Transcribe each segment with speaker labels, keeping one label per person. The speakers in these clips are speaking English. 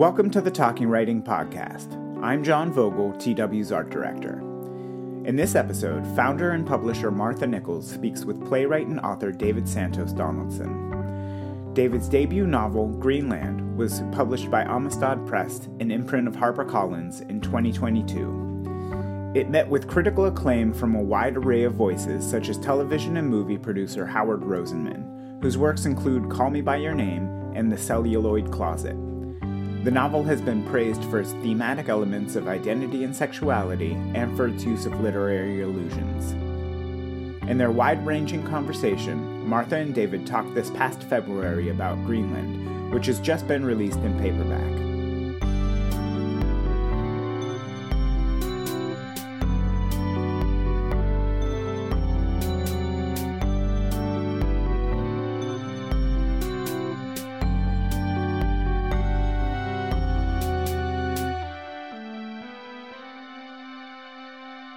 Speaker 1: Welcome to the Talking Writing Podcast. I'm John Vogel, TW's art director. In this episode, founder and publisher Martha Nichols speaks with playwright and author David Santos Donaldson. David's debut novel, Greenland, was published by Amistad Press, an imprint of HarperCollins, in 2022. It met with critical acclaim from a wide array of voices, such as television and movie producer Howard Rosenman, whose works include Call Me By Your Name and The Celluloid Closet. The novel has been praised for its thematic elements of identity and sexuality and for its use of literary allusions. In their wide ranging conversation, Martha and David talked this past February about Greenland, which has just been released in paperback.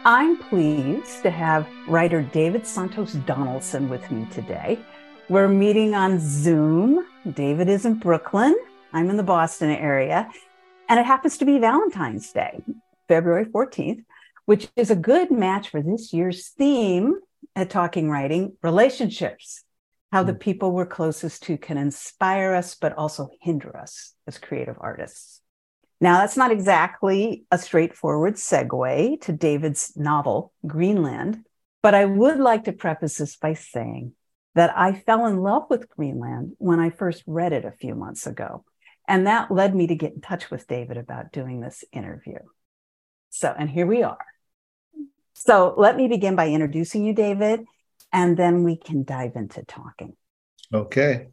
Speaker 2: I'm pleased to have writer David Santos Donaldson with me today. We're meeting on Zoom. David is in Brooklyn. I'm in the Boston area. And it happens to be Valentine's Day, February 14th, which is a good match for this year's theme at Talking Writing relationships. How the hmm. people we're closest to can inspire us, but also hinder us as creative artists. Now, that's not exactly a straightforward segue to David's novel, Greenland, but I would like to preface this by saying that I fell in love with Greenland when I first read it a few months ago. And that led me to get in touch with David about doing this interview. So, and here we are. So, let me begin by introducing you, David, and then we can dive into talking.
Speaker 3: Okay.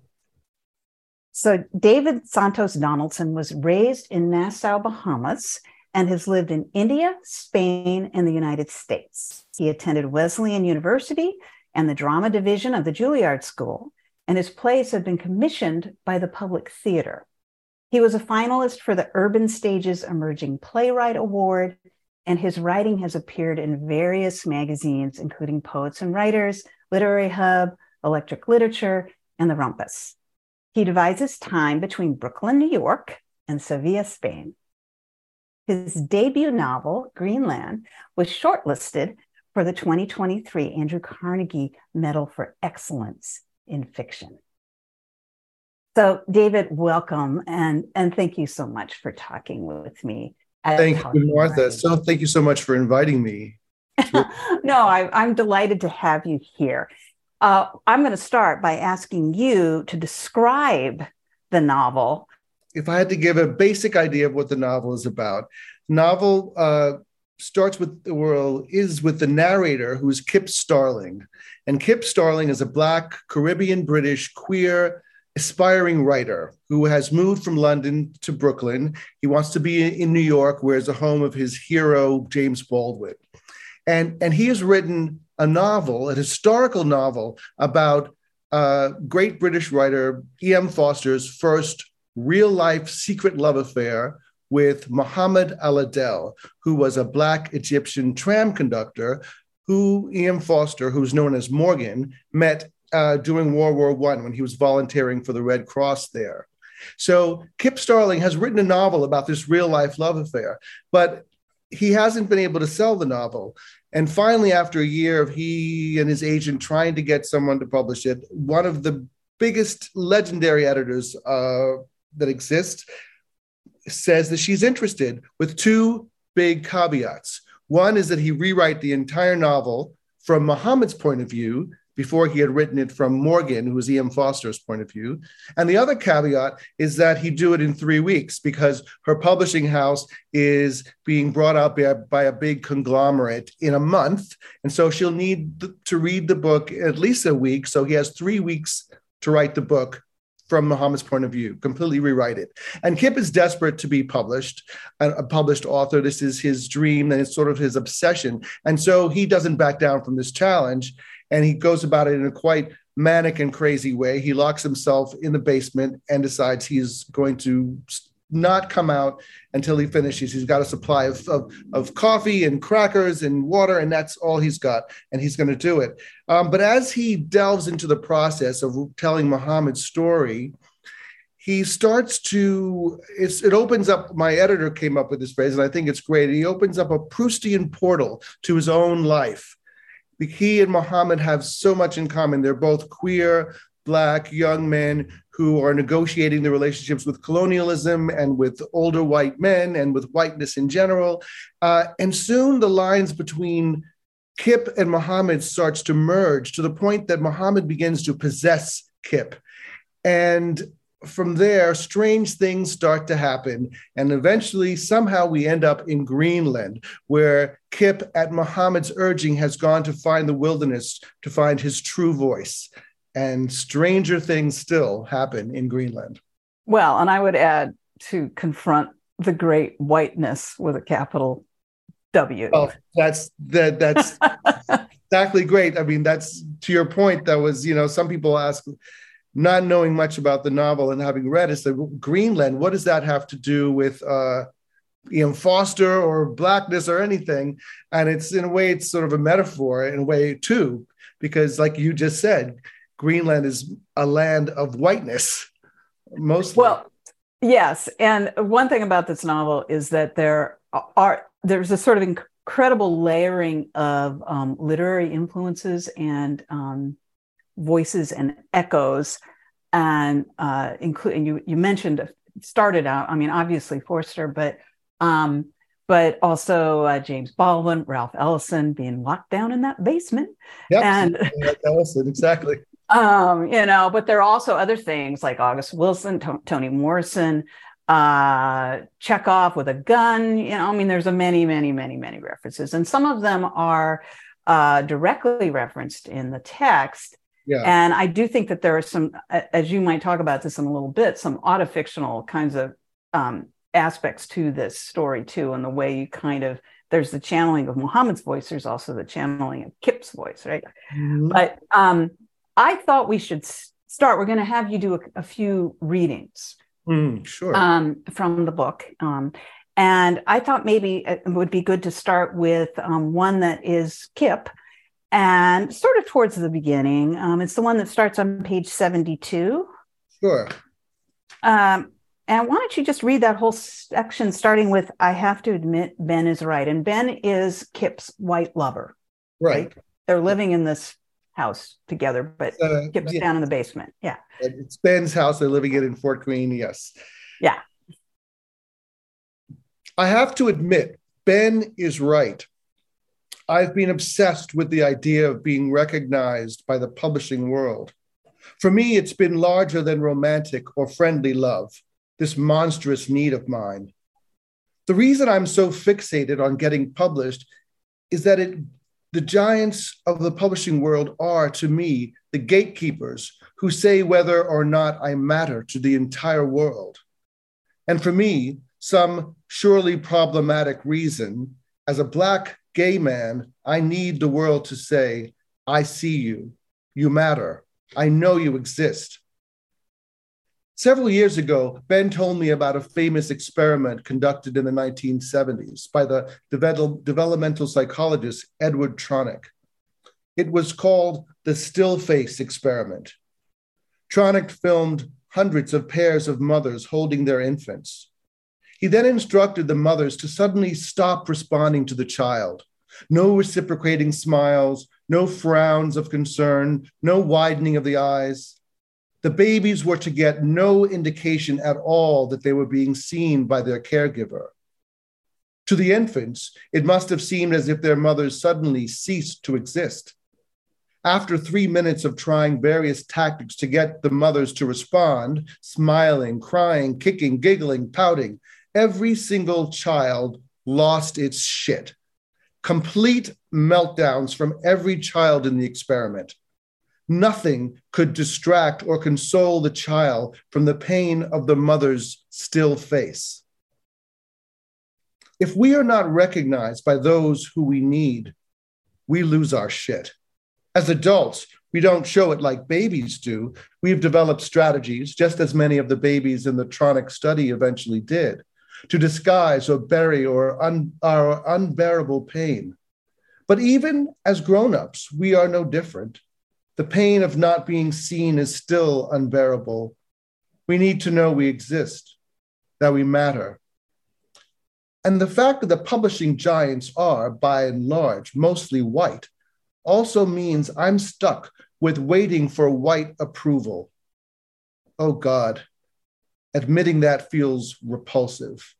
Speaker 2: So, David Santos Donaldson was raised in Nassau, Bahamas, and has lived in India, Spain, and the United States. He attended Wesleyan University and the drama division of the Juilliard School, and his plays have been commissioned by the Public Theater. He was a finalist for the Urban Stages Emerging Playwright Award, and his writing has appeared in various magazines, including Poets and Writers, Literary Hub, Electric Literature, and The Rumpus. He divides his time between Brooklyn, New York, and Sevilla, Spain. His debut novel, Greenland, was shortlisted for the 2023 Andrew Carnegie Medal for Excellence in Fiction. So, David, welcome and, and thank you so much for talking with me.
Speaker 3: Thank you, Martha. So, thank you so much for inviting me.
Speaker 2: no, I, I'm delighted to have you here. Uh, I'm going to start by asking you to describe the novel.
Speaker 3: If I had to give a basic idea of what the novel is about, novel uh, starts with the world is with the narrator who is Kip Starling, and Kip Starling is a black Caribbean British queer aspiring writer who has moved from London to Brooklyn. He wants to be in New York, where is the home of his hero James Baldwin, and and he has written a novel, a historical novel about uh, great British writer E.M. Forster's first real life secret love affair with Muhammad Al Adel, who was a Black Egyptian tram conductor who E.M. Forster, who's known as Morgan, met uh, during World War I when he was volunteering for the Red Cross there. So Kip Starling has written a novel about this real life love affair, but he hasn't been able to sell the novel. And finally, after a year of he and his agent trying to get someone to publish it, one of the biggest legendary editors uh, that exists says that she's interested with two big caveats. One is that he rewrite the entire novel from Muhammad's point of view before he had written it from Morgan, who was E.M. Forster's point of view. And the other caveat is that he do it in three weeks because her publishing house is being brought out by, by a big conglomerate in a month. And so she'll need to read the book at least a week. So he has three weeks to write the book from Muhammad's point of view, completely rewrite it. And Kip is desperate to be published, a, published author. This is his dream and it's sort of his obsession. And so he doesn't back down from this challenge and he goes about it in a quite manic and crazy way. He locks himself in the basement and decides he's going to not come out until he finishes. He's got a supply of, of, of coffee and crackers and water, and that's all he's got, and he's going to do it. Um, but as he delves into the process of telling Muhammad's story, he starts to it opens up my editor came up with this phrase and i think it's great he opens up a proustian portal to his own life he and muhammad have so much in common. They're both queer black young men who are negotiating the relationships with colonialism and with older white men and with whiteness in general. Uh, and soon the lines between kip and muhammad starts to merge to the point that muhammad begins to possess kip. And from there, strange things start to happen. And eventually, somehow, we end up in Greenland, where Kip, at Muhammad's urging, has gone to find the wilderness to find his true voice. And stranger things still happen in Greenland.
Speaker 2: Well, and I would add to confront the great whiteness with a capital W.
Speaker 3: Oh, that's that that's exactly great. I mean, that's to your point. That was, you know, some people ask, not knowing much about the novel and having read it, said, Greenland, what does that have to do with uh, E.M. Forster or blackness or anything? And it's in a way, it's sort of a metaphor in a way too, because like you just said, Greenland is a land of whiteness, mostly.
Speaker 2: Well, yes, and one thing about this novel is that there are there's a sort of incredible layering of um, literary influences and um, voices and echoes and uh, including you you mentioned started out i mean obviously forster but um but also uh, james baldwin ralph ellison being locked down in that basement.
Speaker 3: Yep. and ellison exactly.
Speaker 2: Um you know but there are also other things like august wilson T- toni morrison uh chekhov with a gun. You know i mean there's a many many many many references. And some of them are uh directly referenced in the text.
Speaker 3: Yeah.
Speaker 2: And I do think that there are some, as you might talk about this in a little bit, some autofictional kinds of um, aspects to this story too, and the way you kind of there's the channeling of Muhammad's voice. There's also the channeling of Kip's voice, right? Mm-hmm. But um, I thought we should start. We're going to have you do a, a few readings,
Speaker 3: mm, sure,
Speaker 2: um, from the book. Um, and I thought maybe it would be good to start with um, one that is Kip, and sort of towards the beginning. Um, it's the one that starts on page 72.
Speaker 3: Sure.
Speaker 2: Um, and why don't you just read that whole section, starting with I have to admit, Ben is right. And Ben is Kip's white lover.
Speaker 3: Right. right?
Speaker 2: They're living in this house together, but uh, Kip's yeah. down in the basement. Yeah.
Speaker 3: It's Ben's house. They're living it in Fort Greene. Yes.
Speaker 2: Yeah.
Speaker 3: I have to admit, Ben is right. I've been obsessed with the idea of being recognized by the publishing world. For me, it's been larger than romantic or friendly love, this monstrous need of mine. The reason I'm so fixated on getting published is that it, the giants of the publishing world are, to me, the gatekeepers who say whether or not I matter to the entire world. And for me, some surely problematic reason, as a Black gay man, I need the world to say, I see you. You matter. I know you exist. Several years ago, Ben told me about a famous experiment conducted in the 1970s by the developmental psychologist Edward Tronick. It was called the Still Face Experiment. Tronick filmed hundreds of pairs of mothers holding their infants. He then instructed the mothers to suddenly stop responding to the child. No reciprocating smiles, no frowns of concern, no widening of the eyes. The babies were to get no indication at all that they were being seen by their caregiver. To the infants, it must have seemed as if their mothers suddenly ceased to exist. After three minutes of trying various tactics to get the mothers to respond, smiling, crying, kicking, giggling, pouting, every single child lost its shit. Complete meltdowns from every child in the experiment. Nothing could distract or console the child from the pain of the mother's still face. If we are not recognized by those who we need, we lose our shit. As adults, we don't show it like babies do. We've developed strategies, just as many of the babies in the Tronick study eventually did, to disguise or bury or un, our unbearable pain. But even as grown-ups, we are no different. The pain of not being seen is still unbearable. We need to know we exist, that we matter. And the fact that the publishing giants are, by and large, mostly white also means I'm stuck with waiting for white approval. Oh God, admitting that feels repulsive.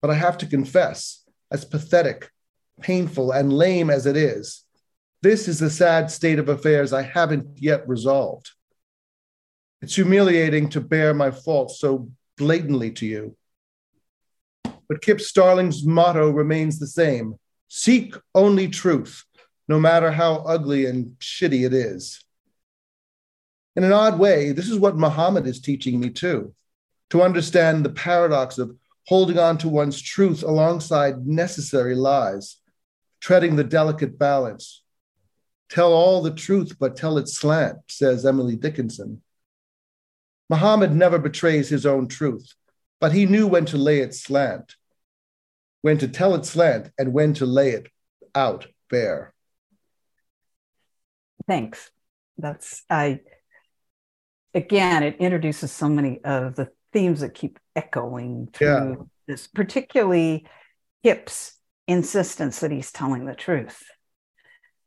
Speaker 3: But I have to confess, as pathetic, painful, and lame as it is, this is a sad state of affairs I haven't yet resolved. It's humiliating to bear my faults so blatantly to you. But Kip Starling's motto remains the same seek only truth, no matter how ugly and shitty it is. In an odd way, this is what Muhammad is teaching me too to understand the paradox of holding on to one's truth alongside necessary lies, treading the delicate balance. Tell all the truth, but tell it slant, says Emily Dickinson. Muhammad never betrays his own truth, but he knew when to lay it slant, when to tell it slant, and when to lay it out bare.
Speaker 2: Thanks. That's I again, it introduces so many of the themes that keep echoing through yeah. this, particularly Kip's insistence that he's telling the truth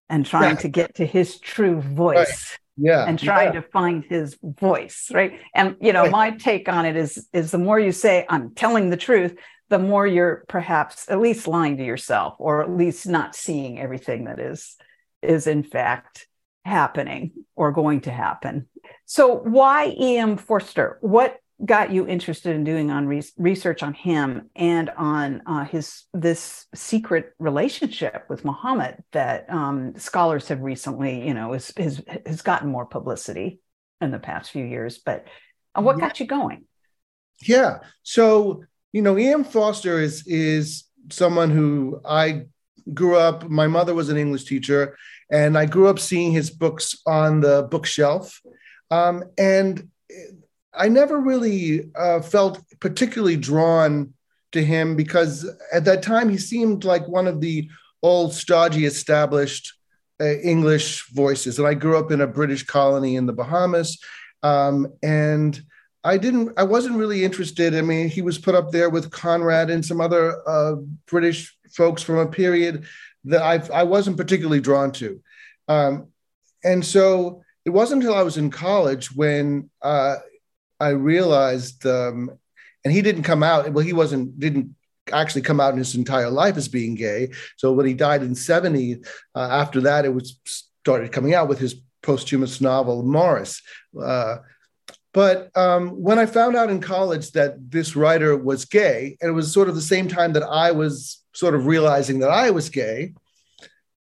Speaker 2: and trying yeah. to get to his true voice.
Speaker 3: Right. Yeah.
Speaker 2: And trying
Speaker 3: yeah.
Speaker 2: to find his voice, right? And you know, right. my take on it is is the more you say I'm telling the truth, the more you're perhaps at least lying to yourself or at least not seeing everything that is is in fact happening or going to happen. So why E.M. Forster? What got you interested in doing on re- research on him and on uh, his this secret relationship with Muhammad that um, scholars have recently, you know, is, is, has gotten more publicity in the past few years. But uh, what yeah. got you going?
Speaker 3: Yeah. So you know, E.M. Forster is is someone who I grew up. My mother was an English teacher, and I grew up seeing his books on the bookshelf. Um, and I never really uh, felt particularly drawn to him because at that time he seemed like one of the old, stodgy, established uh, English voices. And I grew up in a British colony in the Bahamas. Um, and I didn't, I wasn't really interested. I mean, he was put up there with Conrad and some other uh, British folks from a period that I, I wasn't particularly drawn to. Um, and so it wasn't until I was in college when uh, I realized, um, and he didn't come out. Well, he wasn't didn't actually come out in his entire life as being gay. So when he died in '70, uh, after that, it was started coming out with his posthumous novel Maurice. Uh, but um, when I found out in college that this writer was gay, and it was sort of the same time that I was sort of realizing that I was gay,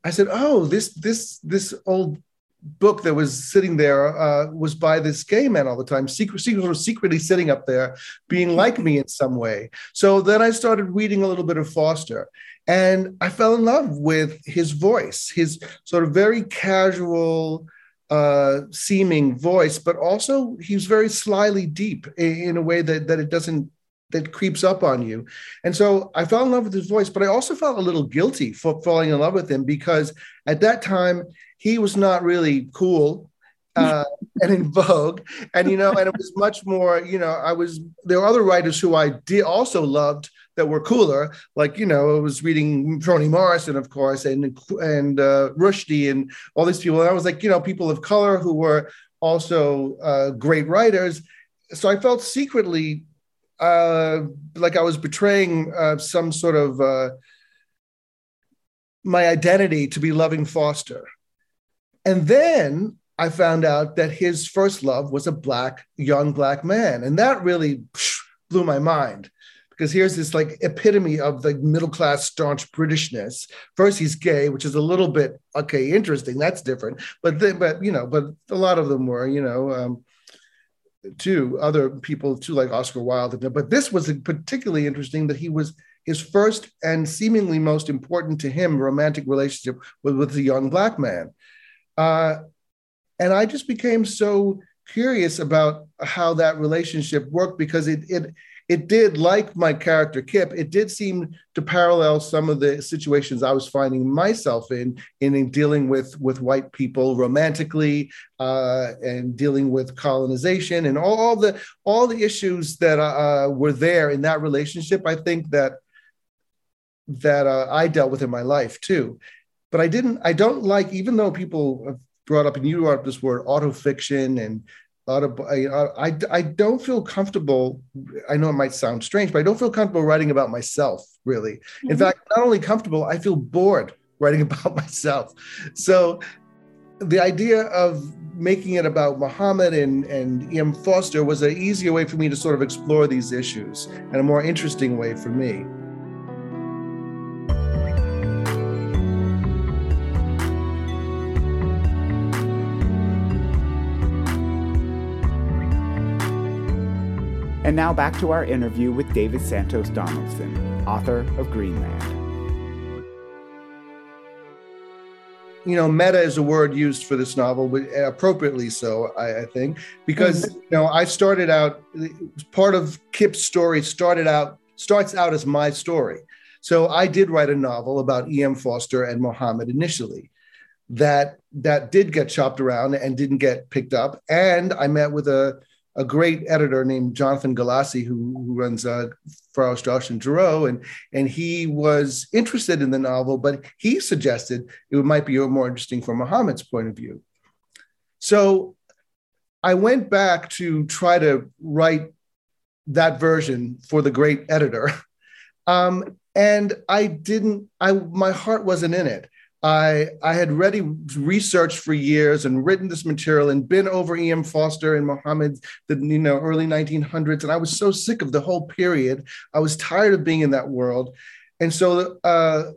Speaker 3: I said, "Oh, this this this old book that was sitting there uh, was by this gay man all the time, secret, secret, secretly sitting up there, being like me in some way. So then I started reading a little bit of Forster, and I fell in love with his voice, his sort of very casual, uh, seeming voice, but also he's very slyly deep in, in a way that that it doesn't that creeps up on you. And so I fell in love with his voice, but I also felt a little guilty for falling in love with him because at that time he was not really cool uh, and in vogue. And, you know, and it was much more, you know, I was, there were other writers who I did also loved that were cooler. Like, you know, I was reading Toni Morrison, of course, and, and uh, Rushdie and all these people. And I was like, you know, people of color who were also uh, great writers. So I felt secretly uh, like I was betraying uh, some sort of uh, my identity to be loving Forster. And then I found out that his first love was a black, young black man. And that really blew my mind because here's this like epitome of the middle class staunch Britishness. First, he's gay, which is a little bit okay, interesting. That's different, but then, but you know, but a lot of them were, you know, um, too. Other people too, like Oscar Wilde. But this was particularly interesting that he was his first and seemingly most important to him romantic relationship was with a young black man. Uh, and I just became so curious about how that relationship worked because it it it did like my character Kip. It did seem to parallel some of the situations I was finding myself in in, in dealing with with white people romantically uh, and dealing with colonization and all, all the all the issues that uh, were there in that relationship. I think that that uh, I dealt with in my life too. But I didn't. I don't like even though people have brought up and you brought up this word autofiction and auto, I, I, I don't feel comfortable. I know it might sound strange, but I don't feel comfortable writing about myself, really. Mm-hmm. In fact, not only comfortable, I feel bored writing about myself. So the idea of making it about Muhammad and, and E.M. Forster was an easier way for me to sort of explore these issues and a more interesting way for me.
Speaker 1: And now back to our interview with David Santos Donaldson, author of Greenland.
Speaker 3: You know, meta is a word used for this novel, but appropriately so, I, I think, because mm-hmm. you know I started out. Part of Kip's story started out starts out as my story. So I did write a novel about E.M. Forster and Muhammad initially. That that did get chopped around and didn't get picked up. And I met with a a great editor named Jonathan Galassi, who, who runs uh, Farrar, Straus and Giroux, and and he was interested in the novel, but he suggested it might be more interesting from Muhammad's point of view. So I went back to try to write that version for the great editor, um, and I didn't. I my heart wasn't in it. I, I had ready researched for years and written this material and been over E.M. Forster and Muhammad, the you know early 1900s, and I was so sick of the whole period. I was tired of being in that world, and so uh,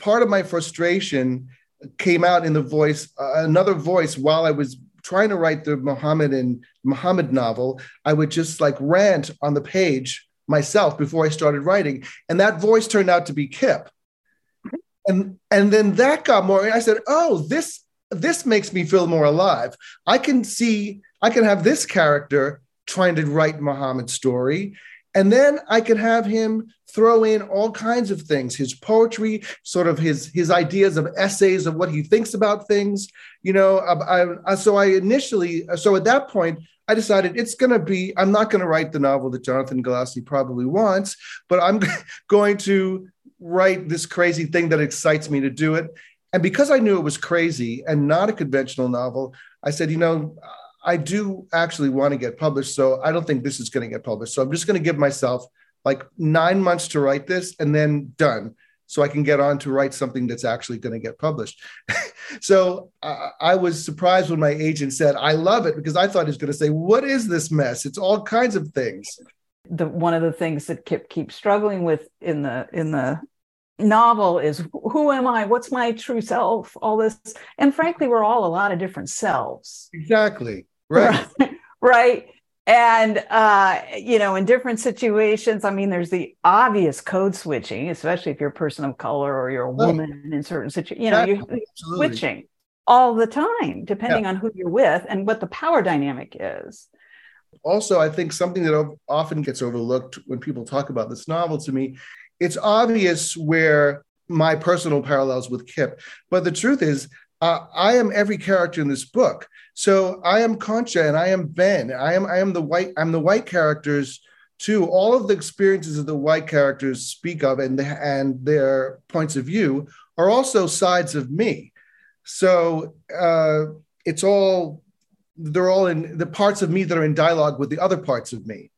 Speaker 3: part of my frustration came out in the voice, uh, another voice, while I was trying to write the Muhammad and Muhammad novel. I would just like rant on the page myself before I started writing, and that voice turned out to be Kip and and then that got more i said oh this this makes me feel more alive. I can see i can have this character trying to write muhammad's story. And then i can have him throw in all kinds of things his poetry sort of his his ideas of essays of what he thinks about things you know I, I, so i initially so at that point I decided it's going to be, I'm not going to write the novel that Jonathan Galassi probably wants, but I'm going to write this crazy thing that excites me to do it. And because I knew it was crazy and not a conventional novel, I said, you know, I do actually want to get published. So I don't think this is going to get published. So I'm just going to give myself like nine months to write this and then done. So I can get on to write something that's actually going to get published. so uh, I was surprised when my agent said, I love it because I thought he was going to say, What is this mess? It's all kinds of things
Speaker 2: the one of the things that Kip keeps struggling with in the in the novel is who am I? What's my true self? All this, and frankly, we're all a lot of different selves.
Speaker 3: Exactly. Right.
Speaker 2: right. right. And uh, you know, in different situations, I mean, there's the obvious code switching, especially if you're a person of color or you're a woman right. in certain situations. You know, you're switching all the time, depending yeah. on who you're with and what the power dynamic is
Speaker 3: also, I think something that often gets overlooked when people talk about this novel to me, it's obvious where my personal parallels with Kip. But the truth is, uh, I am every character in this book. So I am Concha and I am Ben. I am I am the white I'm the white characters too. All of the experiences that the white characters speak of and the, and their points of view are also sides of me. So uh, it's all they're all in the parts of me that are in dialogue with the other parts of me.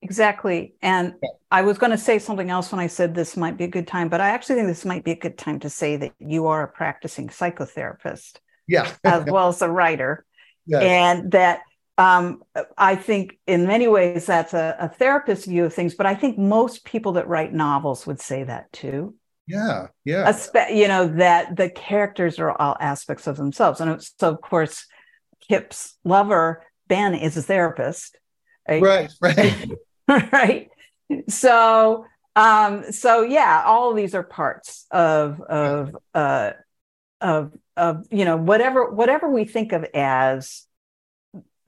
Speaker 2: Exactly. And yeah. I was going to say something else when I said this might be a good time, but I actually think this might be a good time to say that you are a practicing psychotherapist.
Speaker 3: Yeah.
Speaker 2: as well as a writer. Yes. And that um, I think in many ways that's a, a therapist view of things, but I think most people that write novels would say that too.
Speaker 3: Yeah. Yeah.
Speaker 2: You know, that the characters are all aspects of themselves. And so, of course, Kip's lover, Ben, is a therapist.
Speaker 3: Right, right.
Speaker 2: right. So um, so yeah, all of these are parts of of uh of of you know, whatever whatever we think of as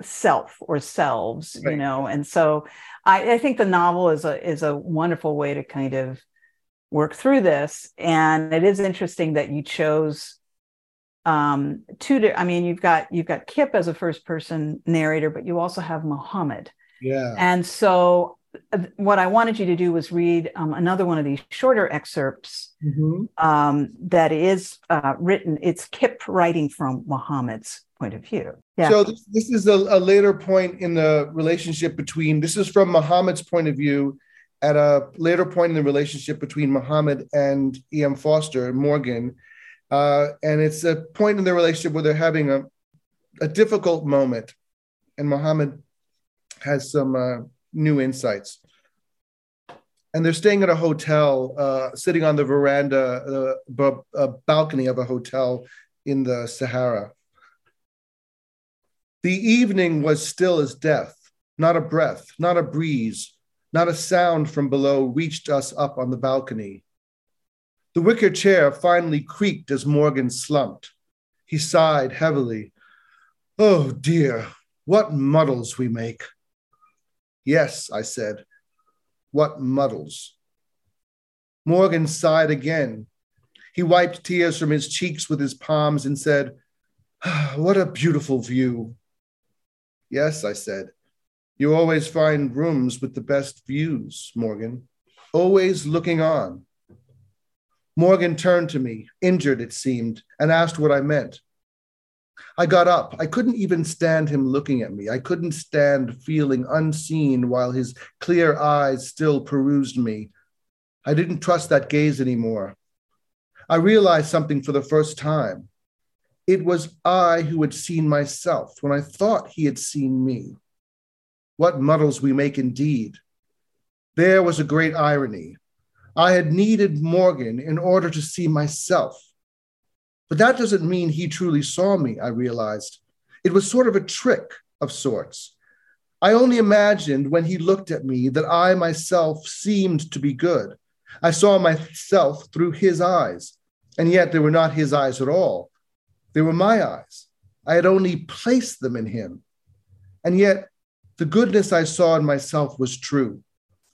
Speaker 2: self or selves,
Speaker 3: Right.
Speaker 2: you know. And so I, I think the novel is a is a wonderful way to kind of work through this. And it is interesting that you chose um two I mean you've got you've got Kip as a first person narrator, but you also have Muhammad.
Speaker 3: Yeah.
Speaker 2: And so uh, what I wanted you to do was read um, another one of these shorter excerpts
Speaker 3: Mhm.
Speaker 2: um, that is uh, written. It's Kip writing from Muhammad's point of view. Yeah.
Speaker 3: So this, this is a, a later point in the relationship between. This is from Muhammad's point of view, at a later point in the relationship between Muhammad and E.M. Forster Morgan, uh, and it's a point in their relationship where they're having a a difficult moment, and Muhammad has some uh, new insights. And they're staying at a hotel, uh, sitting on the veranda, uh, b- uh, balcony of a hotel in the Sahara. The evening was still as death. Not a breath, not a breeze, not a sound from below reached us up on the balcony. The wicker chair finally creaked as Morgan slumped. He sighed heavily. Oh dear, what muddles we make. Yes, I said, what muddles. Morgan sighed again. He wiped tears from his cheeks with his palms and said, "Ah, What a beautiful view. Yes, I said. You always find rooms with the best views, Morgan. Always looking on. Morgan turned to me, injured it seemed, and asked what I meant. I got up. I couldn't even stand him looking at me. I couldn't stand feeling unseen while his clear eyes still perused me. I didn't trust that gaze anymore. I realized something for the first time. It was I who had seen myself when I thought he had seen me. What muddles we make indeed. There was a great irony. I had needed Morgan in order to see myself. But that doesn't mean he truly saw me, I realized. It was sort of a trick of sorts. I only imagined when he looked at me that I myself seemed to be good. I saw myself through his eyes, and yet they were not his eyes at all. They were my eyes. I had only placed them in him. And yet, the goodness I saw in myself was true.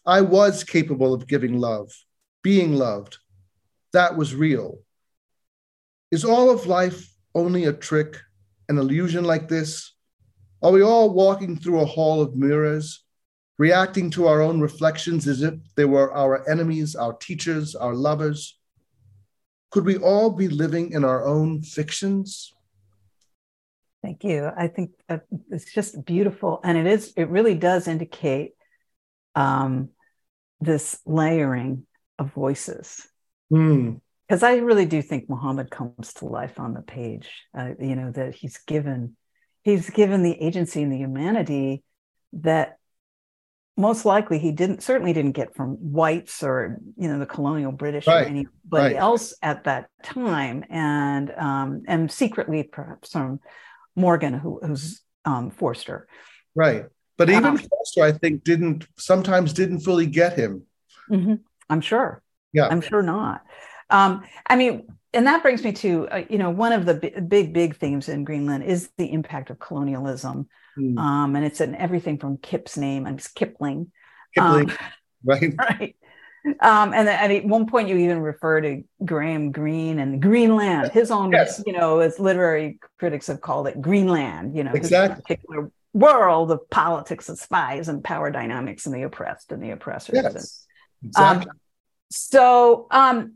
Speaker 3: I was capable of giving love, being loved. That was real. Is all of life only a trick, an illusion like this? Are we all walking through a hall of mirrors, reacting to our own reflections as if they were our enemies, our teachers, our lovers? Could we all be living in our own fictions?
Speaker 2: Thank you. I think that it's just beautiful, and it is. It really does indicate um, this layering of voices,
Speaker 3: Hmm.
Speaker 2: because I really do think Muhammad comes to life on the page. Uh, you know that he's given, he's given the agency and the humanity that most likely he didn't certainly didn't get from whites or you know the colonial British
Speaker 3: Right,
Speaker 2: or anybody
Speaker 3: right.
Speaker 2: else at that time, and um, and secretly perhaps from Morgan, who, who's um, Forster.
Speaker 3: Right. But even
Speaker 2: Um,
Speaker 3: Forster, I think, didn't sometimes didn't fully get him.
Speaker 2: Mhm. I'm sure.
Speaker 3: Yeah.
Speaker 2: I'm sure not. Um, I mean, and that brings me to uh, you know one of the bi- big big themes in Greenland is the impact of colonialism,
Speaker 3: Hmm.
Speaker 2: um, and it's in everything from Kip's name. I'm Kipling,
Speaker 3: Kipling,
Speaker 2: um,
Speaker 3: right?
Speaker 2: right? Um, and, at one point, you even refer to Graham Greene and Greenland. His own,
Speaker 3: Yes.
Speaker 2: you know, as literary critics have called it, Greenland. You know, his particular world of politics and spies and power dynamics and the oppressed and the oppressors. And,
Speaker 3: Yes. Exactly.
Speaker 2: so, um,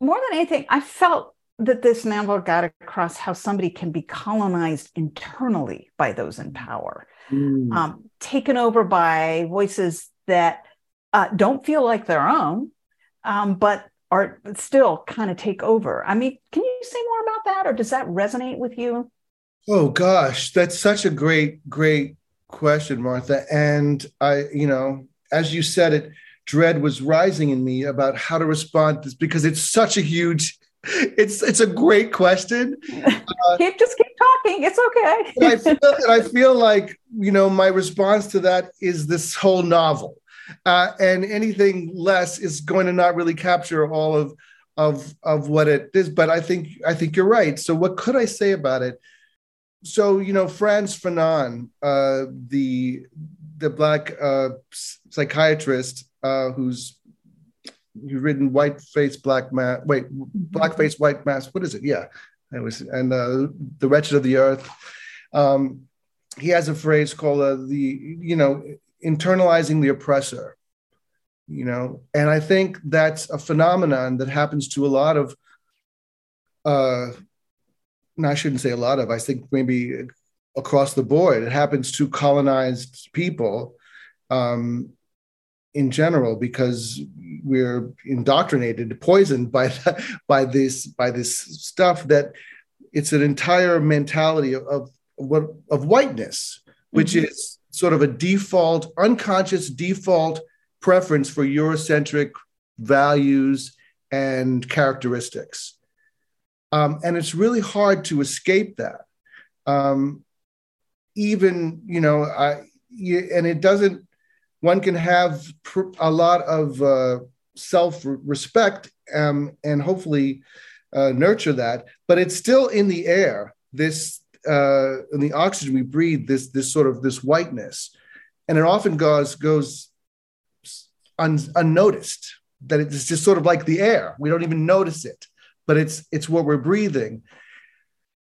Speaker 2: more than anything, I felt that this novel got across how somebody can be colonized internally by those in power,
Speaker 3: Hmm.
Speaker 2: um, taken over by voices that uh, don't feel like their own, um, but are still kind of take over. I mean, can you say more about that, or does that resonate with you?
Speaker 3: Oh gosh, that's such a great, great question, Martha. And I, you know, as you said it, dread was rising in me about how to respond to this because it's such a huge, it's it's a great question.
Speaker 2: keep just keep talking. It's okay.
Speaker 3: And I feel, and I feel like you know my response to that is this whole novel, uh, and anything less is going to not really capture all of of of what it is. But I think I think you're right. So what could I say about it? so you know Frantz Fanon, uh, the the black uh, psychiatrist uh, who's who's written "White Face Black Man." Wait, "Black Face White Mask." What is it? Yeah, it was and uh, the wretched of the earth. Um, he has a phrase called uh, the you know internalizing the oppressor. You know, and I think that's a phenomenon that happens to a lot of. Uh, I shouldn't say a lot of. I think maybe across the board. It happens to colonized people um, in general because we're indoctrinated, poisoned by the, by this by this stuff that it's an entire mentality of, of of whiteness, which mm-hmm. is sort of a default, unconscious default preference for Eurocentric values and characteristics. Um, and it's really hard to escape that. Um, even you know I and it doesn't one can have pr- a lot of uh, self respect um, and hopefully uh, nurture that but it's still in the air this uh, in the oxygen we breathe this this sort of this whiteness. And it often goes goes un, unnoticed that it's just sort of like the air. We don't even notice it but it's it's what we're breathing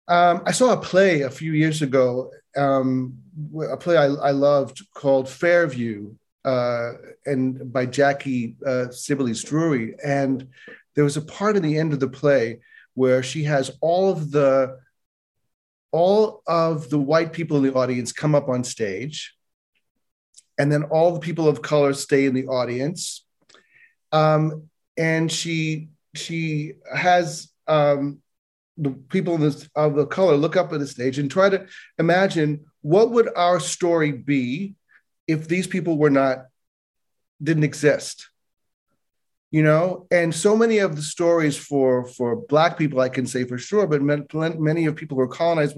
Speaker 3: um, I saw a play a few years ago, um, a play I, I, loved called Fairview, uh, and by Jackie uh, Sibblies Drury. And there was a part in the end of the play where she has all of the all of the white people in the audience come up on stage, and then all the people of color stay in the audience. Um, and she she has um, the people this, of the color look up at the stage and try to imagine what would our story be if these people were not didn't exist? You know and so many of the stories for for black people i can say for sure but many of people who are colonized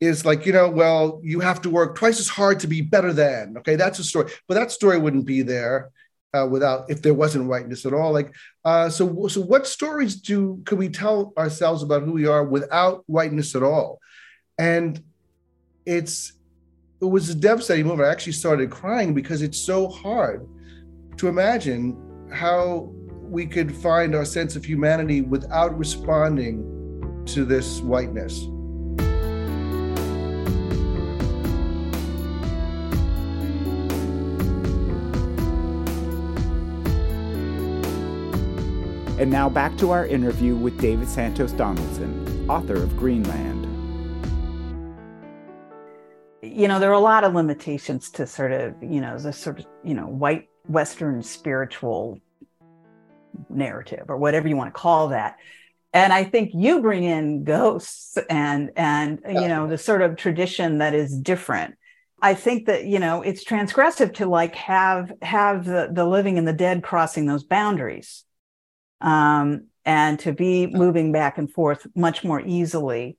Speaker 3: is like you know well you have to work twice as hard to be better than okay? That's a story but that story wouldn't be there uh, without if there wasn't whiteness at all. Like, uh, so so what stories do can we tell ourselves about who we are without whiteness at all? And it's it was a devastating moment. I actually started crying because it's so hard to imagine how we could find our sense of humanity without responding to this whiteness.
Speaker 1: And now back to our interview with David Santos Donaldson, author of Greenland.
Speaker 2: You know, there are a lot of limitations to sort of, you know, the sort of, you know, white Western spiritual narrative or whatever you want to call that. And I think you bring in ghosts and and yeah. you know the sort of tradition that is different. I think that you know it's transgressive to like have have the, the living and the dead crossing those boundaries um, and to be moving back and forth much more easily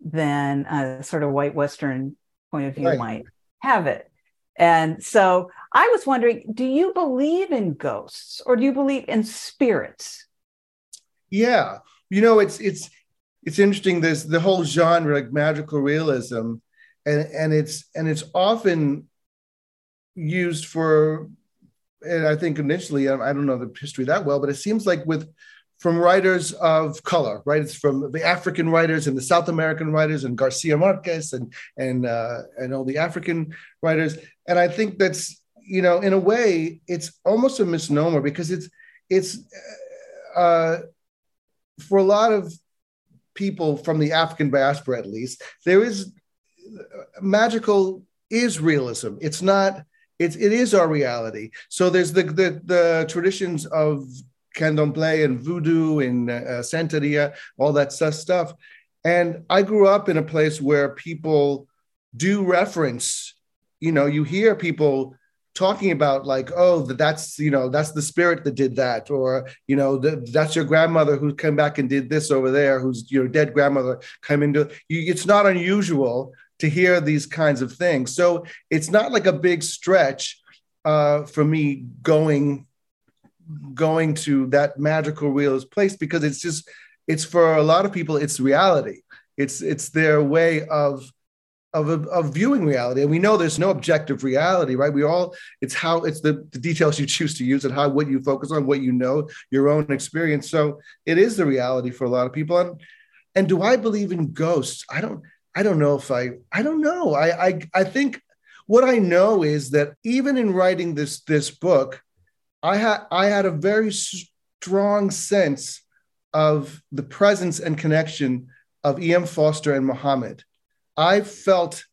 Speaker 2: than a sort of white Western point of view right. might have it. And so I was wondering, do you believe in ghosts or do you believe in spirits?
Speaker 3: Yeah, you know, it's it's it's interesting. There's the whole genre, like magical realism, and and it's and it's often used for and I think initially, I don't know the history that well, but it seems like with from writers of color, right? It's from the African writers and the South American writers and Garcia Marquez and and uh, and all the African writers. And I think that's you know, in a way, it's almost a misnomer because it's it's uh, for a lot of people from the African diaspora, at least, there is magical is realism. It's not it's it is our reality. So there's the the, the traditions of candomblé and voodoo and uh, santeria, all that stuff. And I grew up in a place where people do reference, you know, you hear people talking about like, oh, that's you know that's the spirit that did that, or you know the, that's your grandmother who came back and did this over there, who's your dead grandmother came into. You, it's not unusual to hear these kinds of things. So it's not like a big stretch uh, for me going going to that magical realist place because it's just it's for a lot of people it's reality. It's it's their way of of, of viewing reality. And we know there's no objective reality right? We all it's how it's the, the details you choose to use and how what you focus on what you know your own experience. So it is the reality for a lot of people. And and do i believe in ghosts? I don't i don't know if i i don't know i i, I think what i know is that even in writing this this book i had i had a very strong sense of the presence and connection of E.M. Forster and muhammad I felt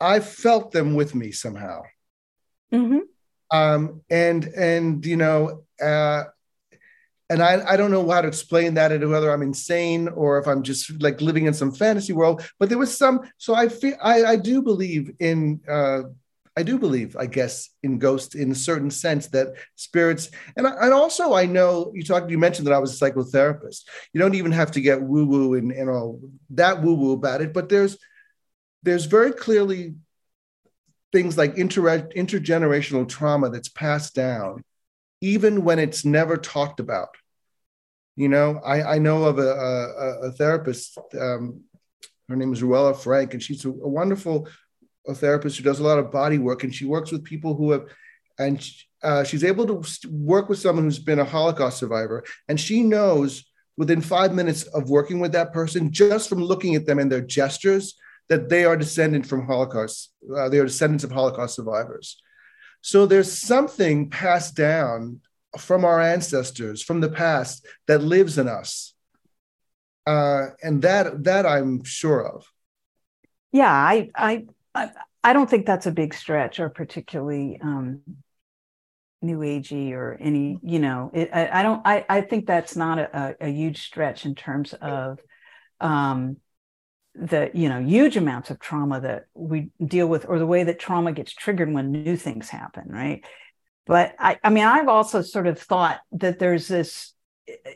Speaker 3: I felt them with me somehow. Mm-hmm. Um, and and you know, uh, and I, I don't know how to explain that and whether I'm insane or if I'm just like living in some fantasy world. But there was some, so I feel I, I do believe in uh, I do believe, I guess, in ghosts in a certain sense that spirits, and and also I know you talked, you mentioned that I was a psychotherapist. You don't even have to get woo woo and, and all that woo woo about it, but there's there's very clearly things like inter- intergenerational trauma that's passed down, even when it's never talked about. You know, I, I know of a, a, a therapist. Um, her name is Ruella Frank, and she's a, a wonderful a therapist who does a lot of body work, and she works with people who have, and uh, she's able to work with someone who's been a Holocaust survivor, and she knows within five minutes of working with that person, just from looking at them and their gestures, that they are descendant from Holocaust, uh, they are descendants of Holocaust survivors. So there's something passed down from our ancestors from the past that lives in us, uh, and that that I'm sure of.
Speaker 2: Yeah, I I I don't think that's a big stretch or particularly um, new agey or any you know it, I, I, don't I, I think that's not a, a, huge stretch in terms of um, the you know huge amounts of trauma that we deal with or the way that trauma gets triggered when new things happen right? But i i mean i've also sort of thought that there's this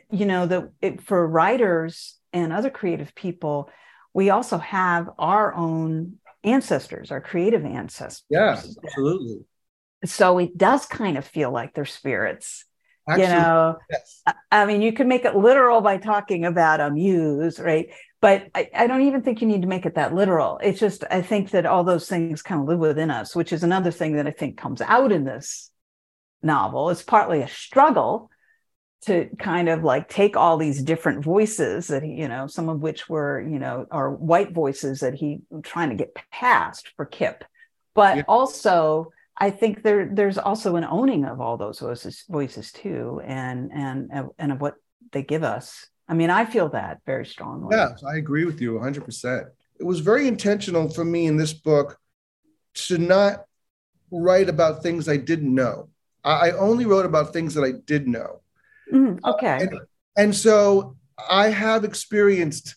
Speaker 2: you know that for writers and other creative people we also have our own ancestors our creative ancestors.
Speaker 3: yeah absolutely.
Speaker 2: So it does kind of feel like they're spirits Actually, you know? yes. i mean you can make it literal by talking about a muse right but I, I, don't even think you need to make it that literal. It's just I think that all those things kind of live within us, which is another thing that I think comes out in this novel. It's partly a struggle to kind of like take all these different voices that he, you know, some of which were, you know, are white voices that he trying to get past for Kip, but yeah. also I think there there's also an owning of all those voices voices too, and and and of what they give us I mean, I feel that very strongly.
Speaker 3: Yes, I agree with you 100%. It was very intentional for me in this book to not write about things I didn't know. I only wrote about things that I did know.
Speaker 2: Mm, okay.
Speaker 3: And, and so I have experienced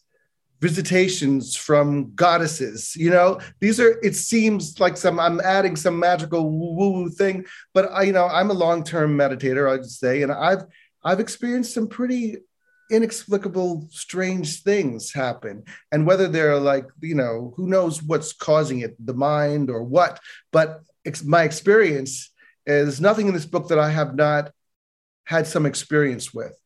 Speaker 3: visitations from goddesses you know these are it seems like some i'm adding some magical woo woo thing but i you know i'm a long-term meditator i'd say and i've i've experienced some pretty inexplicable strange things happen. And whether they're like you know who knows what's causing it the mind or what but it's my experience is nothing in this book that i have not had some experience with.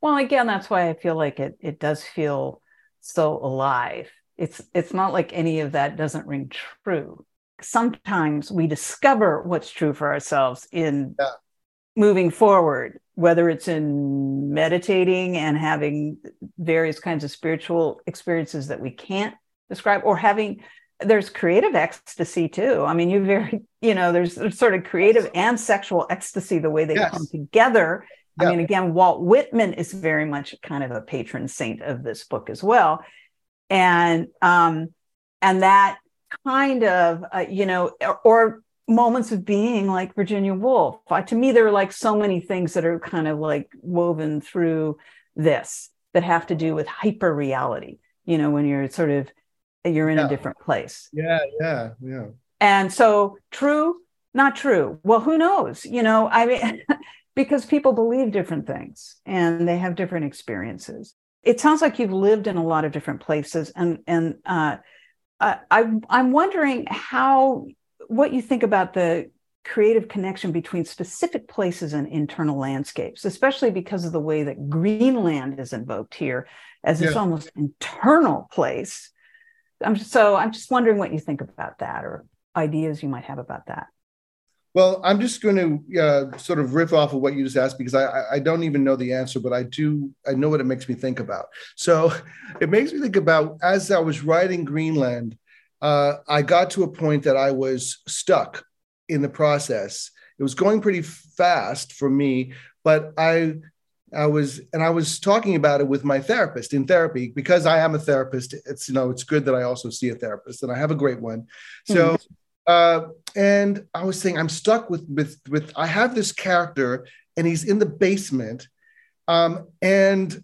Speaker 2: Well again that's why i feel like it it does feel so alive. It's it's not like any of that doesn't ring true. Sometimes we discover what's true for ourselves in yeah. Moving forward whether it's in meditating and having various kinds of spiritual experiences that we can't describe or having there's creative ecstasy too. I mean you very you know there's, there's sort of creative and sexual ecstasy the way they yes. come together. I mean again walt whitman is very much kind of a patron saint of this book as well. And um and that kind of uh, you know or, or moments of being like Virginia Woolf. I, to me, there are like so many things that are kind of like woven through this that have to do with hyper reality. You know, when you're sort of you're in yeah. a different place.
Speaker 3: Yeah, yeah, yeah.
Speaker 2: And so, true, not true. Well, who knows? You know, I mean, because people believe different things and they have different experiences. It sounds like you've lived in a lot of different places, and and uh, I, I'm wondering how what you think about the creative connection between specific places and internal landscapes, especially because of the way that Greenland is invoked here as yeah. this almost internal place. I'm just, so I'm just wondering what you think about that or ideas you might have about that.
Speaker 3: Well, I'm just going to uh, sort of riff off of what you just asked because I, I don't even know the answer, but I do I know what it makes me think about. So it makes me think about as I was writing Greenland, uh, I got to a point that I was stuck in the process. It was going pretty fast for me, but I I was and I was talking about it with my therapist in therapy because I am a therapist. It's you know it's good that I also see a therapist and I have a great one. So. Mm-hmm uh, and I was saying I'm stuck with with with I have this character and he's in the basement, um, and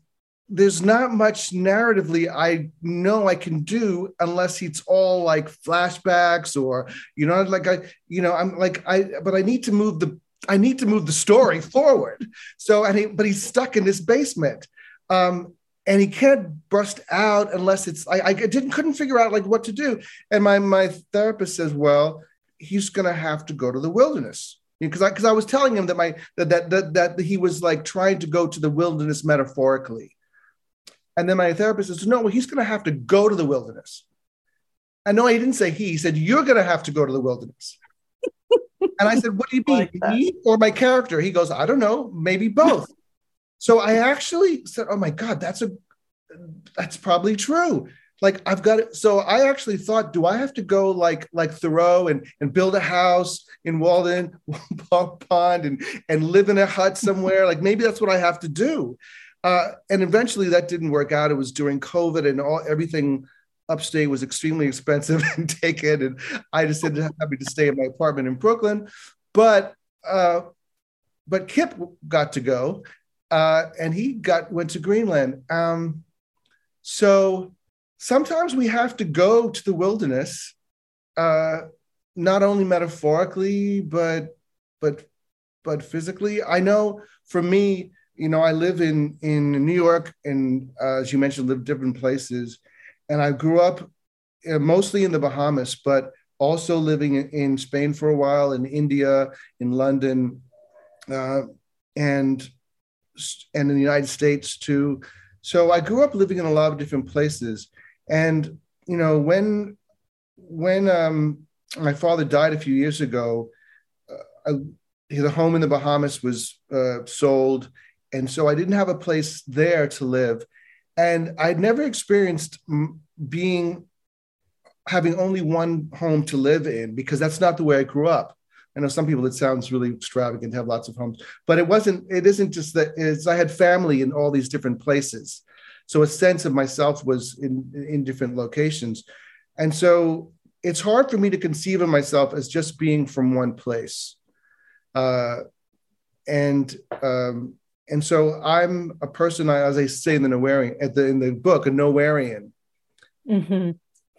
Speaker 3: there's not much narratively I know I can do unless it's all like flashbacks or you know like I you know I'm like I but I need to move the I need to move the story forward. So and he but he's stuck in this basement. Um, and he can't bust out unless it's I, I didn't couldn't figure out like what to do and my my therapist says well he's to have to go to the wilderness because I because I was telling him that my that, that that that he was like trying to go to the wilderness metaphorically and then my therapist says no well, he's going to have to go to the wilderness and no he didn't say he he said you're going to have to go to the wilderness and I said what do you mean like me or my character he goes I don't know maybe both so I actually said, "Oh my God, that's a that's probably true." Like I've got it. So I actually thought, do I have to go like like Thoreau and and build a house in Walden Pond and and live in a hut somewhere? like maybe that's what I have to do. Uh, and eventually that didn't work out. It was during COVID and all everything upstate was extremely expensive and taken. And I decided happy to stay in my apartment in Brooklyn. But uh, but Kip got to go, uh, and he got went to Greenland. Um, so sometimes we have to go to the wilderness, uh, not only metaphorically but but but physically. I know for me, you know, I live in in New York, and uh, as you mentioned, live different places, and I grew up uh, mostly in the Bahamas, but also living in, in Spain for a while, in India, in London, uh, and and in the United States too. So I grew up living in a lot of different places, and you know when when um, my father died a few years ago, uh, I, the home in the Bahamas was uh, sold, and so I didn't have a place there to live, and I'd never experienced being having only one home to live in because that's not the way I grew up. I know some people it sounds really extravagant to have lots of homes, but it wasn't. It isn't just that. It's I had family in all these different places, so a sense of myself was in in different locations, and so it's hard for me to conceive of myself as just being from one place, uh, and um, and so I'm a person. As I say in the Nowherean, at the in the book, a Nowherean. Mm-hmm.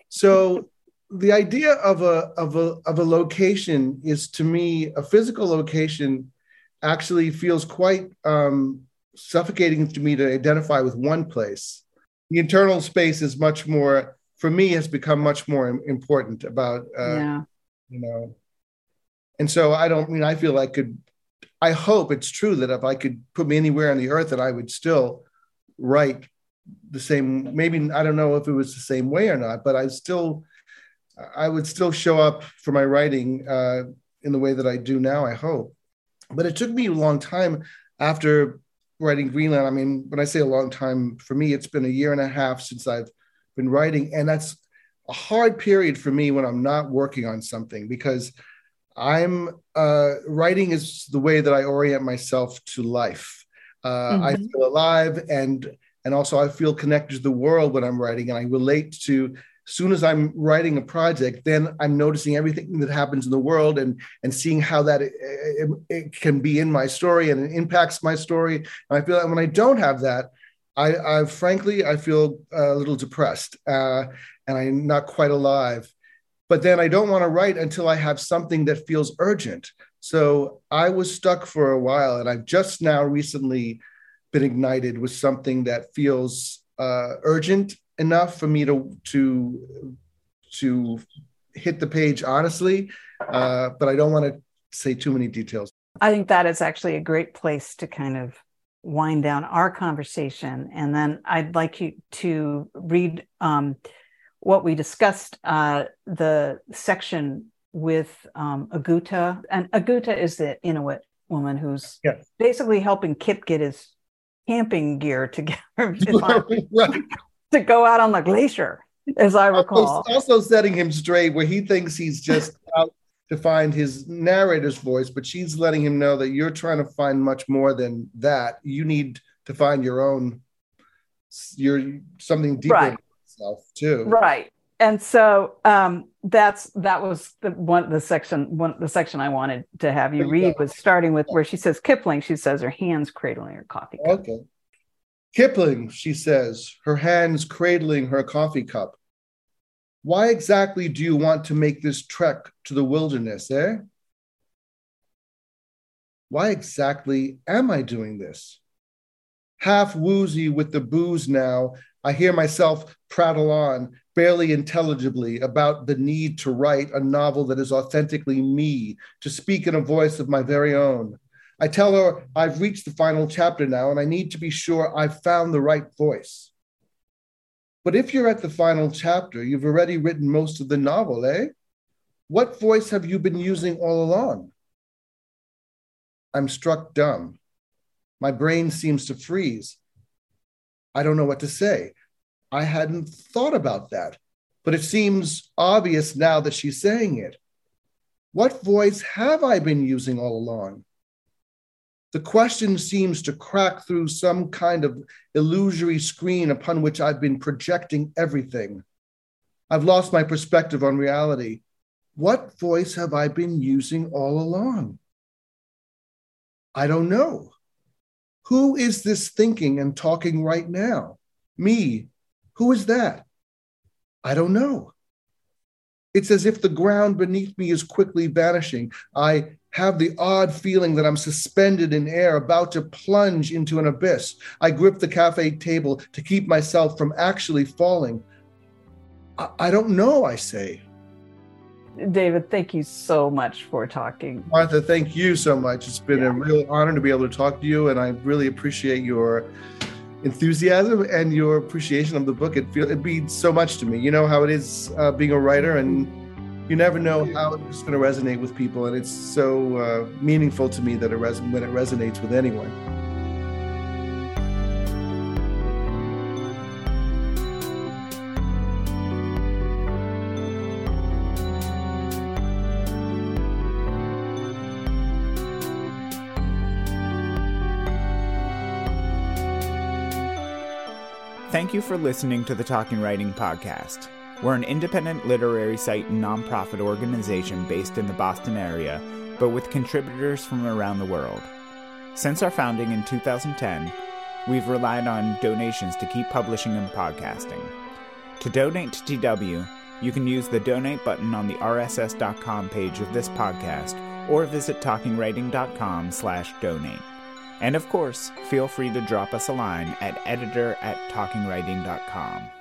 Speaker 3: So the idea of a of a of a location is to me a physical location actually feels quite um, suffocating to me to identify with one place. The internal space is much more for me has become much more important about uh, yeah. you know and so i don't I mean i feel i could i hope it's true that if i could put me anywhere on the earth that i would still write the same maybe i don't know if it was the same way or not but i still I would still show up for my writing uh, in the way that I do now, I hope. But it took me a long time after writing Greenland. I mean, when I say a long time, for me, it's been a year and a half since I've been writing. And that's a hard period for me when I'm not working on something because I'm uh, writing is the way that I orient myself to life. Uh, mm-hmm. I feel alive and and also I feel connected to the world when I'm writing, and I relate to As soon as I'm writing a project, then I'm noticing everything that happens in the world and and seeing how that it, it, it can be in my story and it impacts my story. And I feel that when I don't have that, I, I frankly I feel a little depressed uh, and I'm not quite alive. But then I don't want to write until I have something that feels urgent. So I was stuck for a while, and I've just now recently been ignited with something that feels uh, urgent enough for me to to to hit the page honestly, uh, but I don't want to say too many details.
Speaker 2: I think that is actually a great place to kind of wind down our conversation, and then I'd like you to read um, what we discussed, uh, the section with um, Aguta, and Aguta is the Inuit woman who's
Speaker 3: yes.
Speaker 2: basically helping Kip get his camping gear together to, right. to go out on the glacier, as I recall.
Speaker 3: Also, also setting him straight where he thinks he's just out to find his narrator's voice, but she's letting him know that you're trying to find much more than that. You need to find your own, your something deeper
Speaker 2: right.
Speaker 3: Yourself too.
Speaker 2: Right. And so um, that's that was the one the section one the section I wanted to have you read was starting with where she says Kipling. She says her hands cradling her coffee cup.
Speaker 3: Okay. Kipling, she says, her hands cradling her coffee cup. Why exactly do you want to make this trek to the wilderness, eh? Why exactly am I doing this? Half woozy with the booze now, I hear myself prattle on, barely intelligibly, about the need to write a novel that is authentically me, to speak in a voice of my very own. I tell her I've reached the final chapter now and I need to be sure I've found the right voice. But if you're at the final chapter, you've already written most of the novel, eh? What voice have you been using all along? I'm struck dumb. My brain seems to freeze. I don't know what to say. I hadn't thought about that, but it seems obvious now that she's saying it. What voice have I been using all along? The question seems to crack through some kind of illusory screen upon which I've been projecting everything. I've lost my perspective on reality. What voice have I been using all along? I don't know. Who is this thinking and talking right now? Me. Who is that? I don't know. It's as if the ground beneath me is quickly vanishing. I have the odd feeling that I'm suspended in air, about to plunge into an abyss. I grip the cafe table to keep myself from actually falling. I, I don't know, I say.
Speaker 2: David, thank you so much for talking.
Speaker 3: Martha, thank you so much. It's been yeah. a real honor to be able to talk to you, and I really appreciate your enthusiasm and your appreciation of the book. It feel it means so much to me. You know how it is uh, being a writer and you never know how it's going to resonate with people, and it's so uh, meaningful to me that it res- when it resonates with anyone.
Speaker 1: Thank you for listening to the Talking Writing Podcast. We're an independent literary site and nonprofit organization based in the Boston area, but with contributors from around the world. Since our founding in 2010, we've relied on donations to keep publishing and podcasting. To donate to TW, you can use the donate button on the rss.com page of this podcast or visit talkingwriting.com slash donate. And of course, feel free to drop us a line at editor at talkingwriting.com.